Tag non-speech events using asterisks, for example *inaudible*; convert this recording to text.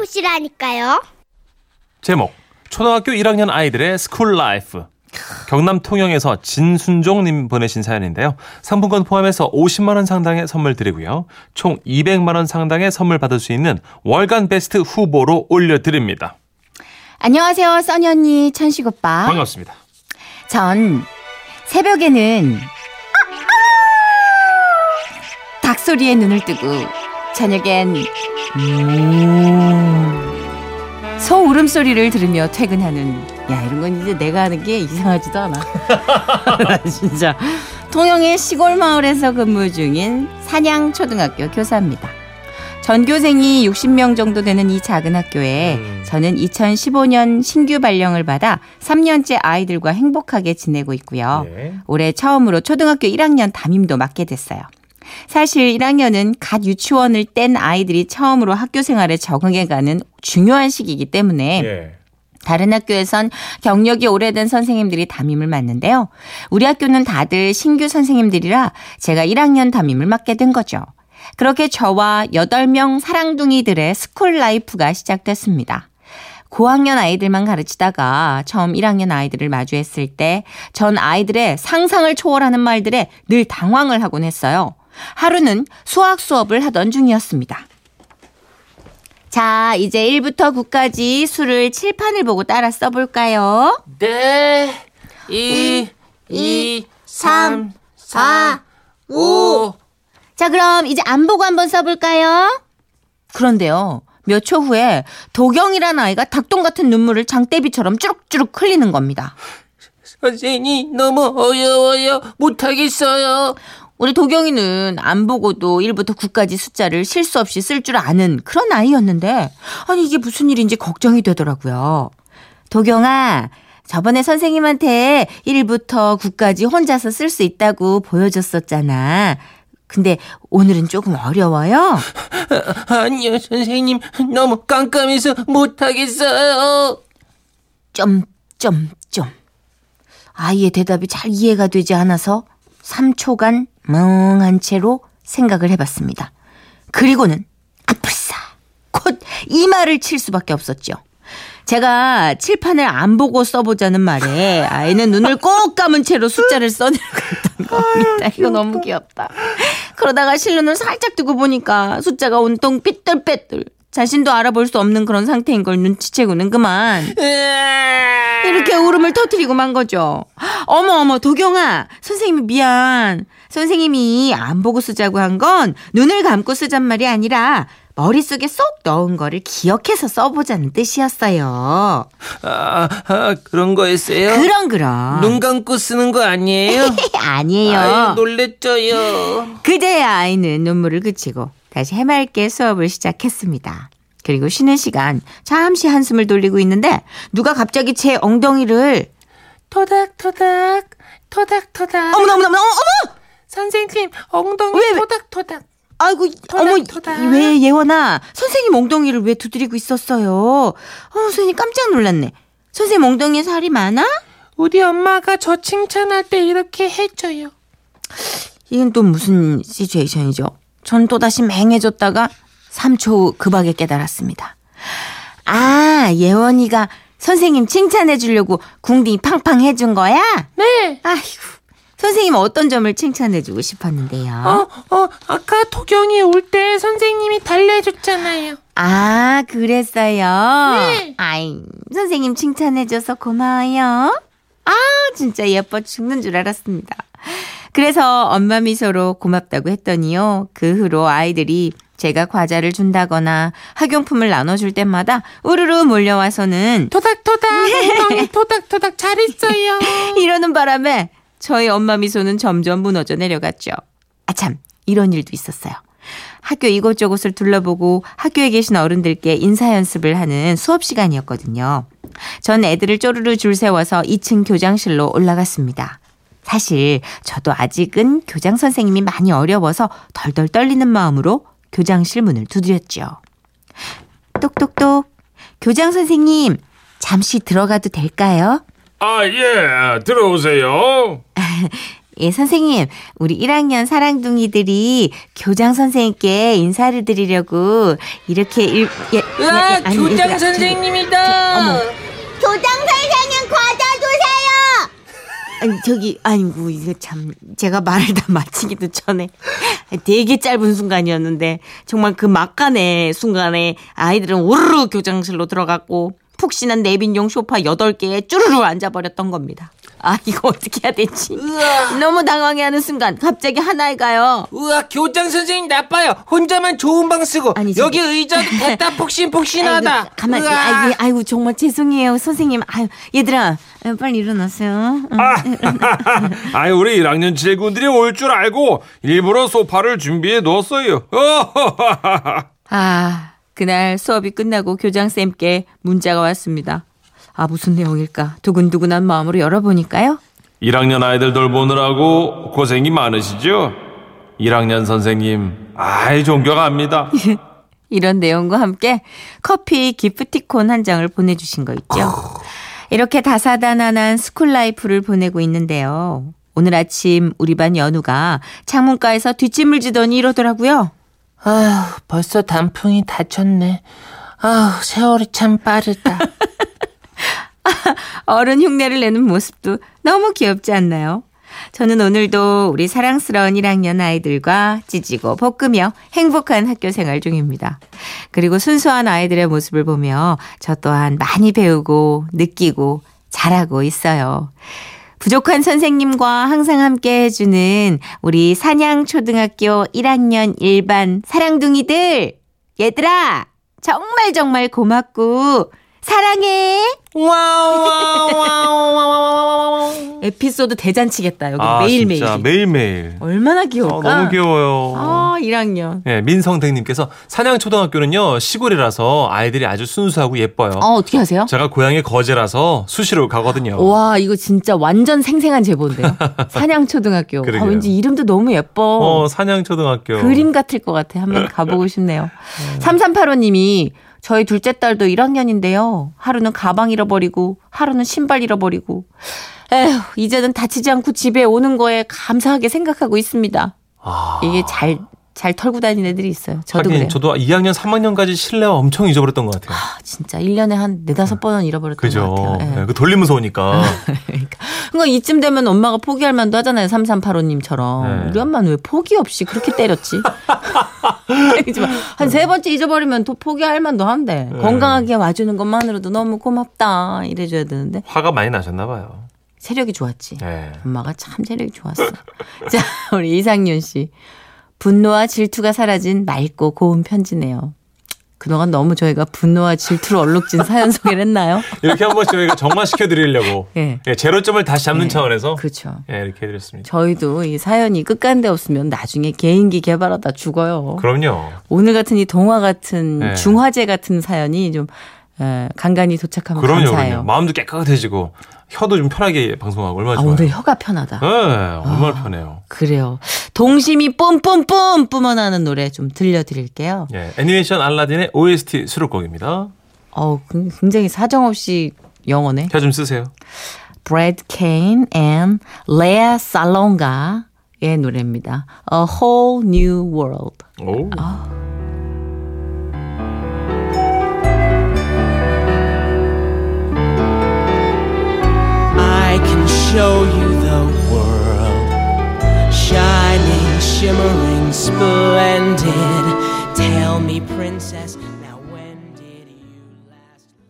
알아보시라니까요. 제목 초등학교 1학년 아이들의 school life 경남 통영에서 진순종님 보내신 사연인데요. 상품권 포함해서 50만 원 상당의 선물 드리고요. 총 200만 원 상당의 선물 받을 수 있는 월간 베스트 후보로 올려드립니다. 안녕하세요, 써니 언니, 천식 오빠. 반갑습니다. 전 새벽에는 닭 소리에 눈을 뜨고 저녁엔 음, 소 울음소리를 들으며 퇴근하는 야 이런 건 이제 내가 하는 게 이상하지도 않아. 나 *laughs* 진짜 통영의 시골 마을에서 근무 중인 산양 초등학교 교사입니다. 전교생이 60명 정도 되는 이 작은 학교에 음. 저는 2015년 신규 발령을 받아 3년째 아이들과 행복하게 지내고 있고요. 예. 올해 처음으로 초등학교 1학년 담임도 맡게 됐어요. 사실 1학년은 갓 유치원을 뗀 아이들이 처음으로 학교 생활에 적응해가는 중요한 시기이기 때문에 예. 다른 학교에선 경력이 오래된 선생님들이 담임을 맡는데요. 우리 학교는 다들 신규 선생님들이라 제가 1학년 담임을 맡게 된 거죠. 그렇게 저와 8명 사랑둥이들의 school life가 시작됐습니다. 고학년 아이들만 가르치다가 처음 1학년 아이들을 마주했을 때 전 아이들의 상상을 초월하는 말들에 늘 당황을 하곤 했어요. 하루는 수학 수업을 하던 중이었습니다. 자, 이제 1부터 9까지 수를 칠판을 보고 따라 써볼까요? 네, 2, 2, 3, 4, 5. 자, 그럼 이제 안 보고 한번 써볼까요? 그런데요, 몇 초 후에 도경이라는 아이가 닭똥 같은 눈물을 장대비처럼 쭈룩쭈룩 흘리는 겁니다. 선생님, 너무 어려워요. 못하겠어요. 우리 도경이는 안 보고도 1부터 9까지 숫자를 실수 없이 쓸 줄 아는 그런 아이였는데, 아니, 이게 무슨 일인지 걱정이 되더라고요. 도경아, 저번에 선생님한테 1부터 9까지 혼자서 쓸 수 있다고 보여줬었잖아. 근데 오늘은 조금 어려워요? *laughs* 아니요, 선생님. 너무 깜깜해서 못하겠어요. 점, 점, 점. 아이의 대답이 잘 이해가 되지 않아서 3초간 멍한 채로 생각을 해봤습니다. 그리고는 아플싸! 곧이 말을 칠 수밖에 없었죠. 제가 칠판을 안 보고 써보자는 말에 아이는 눈을 꼭 감은 채로 숫자를 써내려고 했던 겁니다. 이거 너무 귀엽다. 그러다가 실눈을 살짝 뜨고 보니까 숫자가 온통 삐뚤빼뚤. 자신도 알아볼 수 없는 그런 상태인 걸 눈치채고는 그만. 이렇게 울음을 터뜨리고 만 거죠. 어머, 어머, 도경아. 선생님이 미안. 선생님이 안 보고 쓰자고 한 건 눈을 감고 쓰잔 말이 아니라 머릿속에 쏙 넣은 거를 기억해서 써보자는 뜻이었어요. 아, 아, 그런 거였어요? 그럼, 그럼. 눈 감고 쓰는 거 아니에요? *laughs* 아니에요. 아이, 놀랬죠요. 그제야 아이는 눈물을 그치고 다시 해맑게 수업을 시작했습니다. 그리고 쉬는 시간 잠시 한숨을 돌리고 있는데 누가 갑자기 제 엉덩이를 토닥토닥, 토닥토닥. 어머나 어머나 어머나 어머! 선생님, 엉덩이 왜, 왜? 토닥토닥. 아이고 토닥, 어머 토닥. 왜 예원아 선생님 엉덩이를 왜 두드리고 있었어요? 어 선생님 깜짝 놀랐네. 선생님 엉덩이에 살이 많아? 우리 엄마가 저 칭찬할 때 이렇게 해줘요. 이건 또 무슨 시츄에이션이죠? 전 또다시 맹해졌다가 3초 후 급하게 깨달았습니다. 아, 예원이가 선생님 칭찬해 주려고 궁디 팡팡 해준 거야? 네. 아이고, 선생님 어떤 점을 칭찬해 주고 싶었는데요? 어, 어, 아까 도경이 올 때 선생님이 달래줬잖아요. 아, 그랬어요? 네. 아이, 선생님 칭찬해 줘서 고마워요. 아, 진짜 예뻐 죽는 줄 알았습니다. 그래서 엄마 미소로 고맙다고 했더니요. 그 후로 아이들이 제가 과자를 준다거나 학용품을 나눠줄 때마다 우르르 몰려와서는 토닥토닥, 엉덩이 토닥토닥 잘했어요. *laughs* 이러는 바람에 저희 엄마 미소는 점점 무너져 내려갔죠. 아, 참, 이런 일도 있었어요. 학교 이곳저곳을 둘러보고 학교에 계신 어른들께 인사 연습을 하는 수업 시간이었거든요. 전 애들을 쪼르르 줄 세워서 2층 교장실로 올라갔습니다. 사실 저도 아직은 교장 선생님이 많이 어려워서 덜덜 떨리는 마음으로 교장실 문을 두드렸죠. 똑똑똑. 교장 선생님, 잠시 들어가도 될까요? 아, 예, 들어오세요. *laughs* 예, 선생님, 우리 1학년 사랑둥이들이 교장 선생님께 인사를 드리려고 이렇게 일, 예, 으아, 예, 아니, 교장 얘들아, 저기, 선생님이다. 어머. 교장 선생님 과자 주세요. 아니 저기 아이고 이거 참 제가 말을 다 *laughs* 마치기도 전에 되게 짧은 순간이었는데 정말 그 막간의 순간에 아이들은 오르르 교장실로 들어갔고 푹신한 내빈용 소파 8개에 쭈르르 앉아버렸던 겁니다. 아 이거 어떻게 해야 되지? 으아, 너무 당황해하는 순간 갑자기 하나이가요. 으아, 교장 선생님 나빠요. 혼자만 좋은 방 쓰고 아니, 저기- 여기 의자도 *laughs* 됐다 폭신폭신하다. 아이고, 가만히 으아. 아이고, 아이고 정말 죄송해요 선생님. 아유 얘들아 아유, 빨리 일어나세요. 응. *laughs* 아유, 우리 1학년 친구들이 올 줄 알고 일부러 소파를 준비해 뒀어요. *laughs* 아, 그날 수업이 끝나고 교장 쌤께 문자가 왔습니다. 아, 무슨 내용일까? 두근두근한 마음으로 열어보니까요. 1학년 아이들 돌보느라고 고생이 많으시죠? 1학년 선생님, 아이, 존경합니다. *laughs* 이런 내용과 함께 커피 기프티콘 한 장을 보내주신 거 있죠. 이렇게 다사다난한 school life를 보내고 있는데요. 오늘 아침 우리 반 연우가 창문가에서 뒷짐을 지더니 이러더라고요. 아휴, 벌써 단풍이 다 졌네. 아휴, 세월이 참 빠르다. *laughs* *laughs* 어른 흉내를 내는 모습도 너무 귀엽지 않나요? 저는 오늘도 우리 사랑스러운 1학년 아이들과 찢지고 볶으며 행복한 학교 생활 중입니다. 그리고 순수한 아이들의 모습을 보며 저 또한 많이 배우고 느끼고 잘하고 있어요. 부족한 선생님과 항상 함께 해주는 우리 산양초등학교 1학년 1반 사랑둥이들! 얘들아! 정말 정말 고맙고 사랑해! 와와와와와와. 에피소드 대잔치겠다. 여기 아, 매일매일. 진짜 매일매일. 얼마나 어, 귀여울까? 너무 귀여워요. 아, 1학년. 예, 민성택님께서 산양초등학교는요 시골이라서 아이들이 아주 순수하고 예뻐요. 어, 어떻게 하세요? 제가 고향이 거제라서 수시로 가거든요. 와, 이거 진짜 완전 생생한 제보인데요. *laughs* 산양초등학교. 아. 왠지 이름도 너무 예뻐. 어, 산양초등학교. 그림 같을 것 같아. 한번 가보고 싶네요. 3385님이 저희 둘째 딸도 1학년인데요. 하루는 가방 잃어버리고, 하루는 신발 잃어버리고. 에휴, 이제는 다치지 않고 집에 오는 거에 감사하게 생각하고 있습니다. 아, 이게 잘, 잘 털고 다니는 애들이 있어요. 저도 그래요. 저도 2학년, 3학년까지 실내 엄청 잊어버렸던 것 같아요. 아, 진짜 1년에 한 네다섯 번은 잃어버렸던 그죠. 것 같아요. 예. 예, 그 돌림 무서우니까. *laughs* 그러니까. 그러니까 이쯤 되면 엄마가 포기할 만도 하잖아요. 3385님처럼. 네. 우리 엄마는 왜 포기 없이 그렇게 때렸지? *laughs* *laughs* 한 세 번째 잊어버리면 또 포기할 만도 한데. 네. 건강하게 와주는 것만으로도 너무 고맙다. 이래줘야 되는데. 화가 많이 나셨나 봐요. 세력이 좋았지. 예. 엄마가 참 세력이 좋았어. *laughs* 자, 우리 이상윤 씨. 분노와 질투가 사라진 맑고 고운 편지네요. 그동안 너무 저희가 분노와 질투로 얼룩진 사연 소개를 했나요? *laughs* 이렇게 한 번씩 저희가 정화시켜 드리려고 예. 예, 제로점을 다시 잡는 예. 차원에서 그렇죠. 예, 이렇게 해드렸습니다. 저희도 이 사연이 끝간데 없으면 나중에 개인기 개발하다 죽어요. 그럼요. 오늘 같은 이 동화 같은 네. 중화제 같은 사연이 좀 에, 간간히 도착하면 그럼요, 감사해요. 그럼요. 마음도 깨끗해지고 혀도 좀 편하게 방송하고 얼마나 아, 좋아요. 오늘 혀가 편하다. 예, 얼마나 편해요. 그래요. 동심이 뿜뿜뿜 뿜어나는 노래 좀 들려드릴게요. 예, 애니메이션 알라딘의 OST 수록곡입니다. 어, 굉장히 사정없이 영어네. 혀 좀 쓰세요. Brad Kane and Lea Salonga의 노래입니다. A Whole New World. 오. I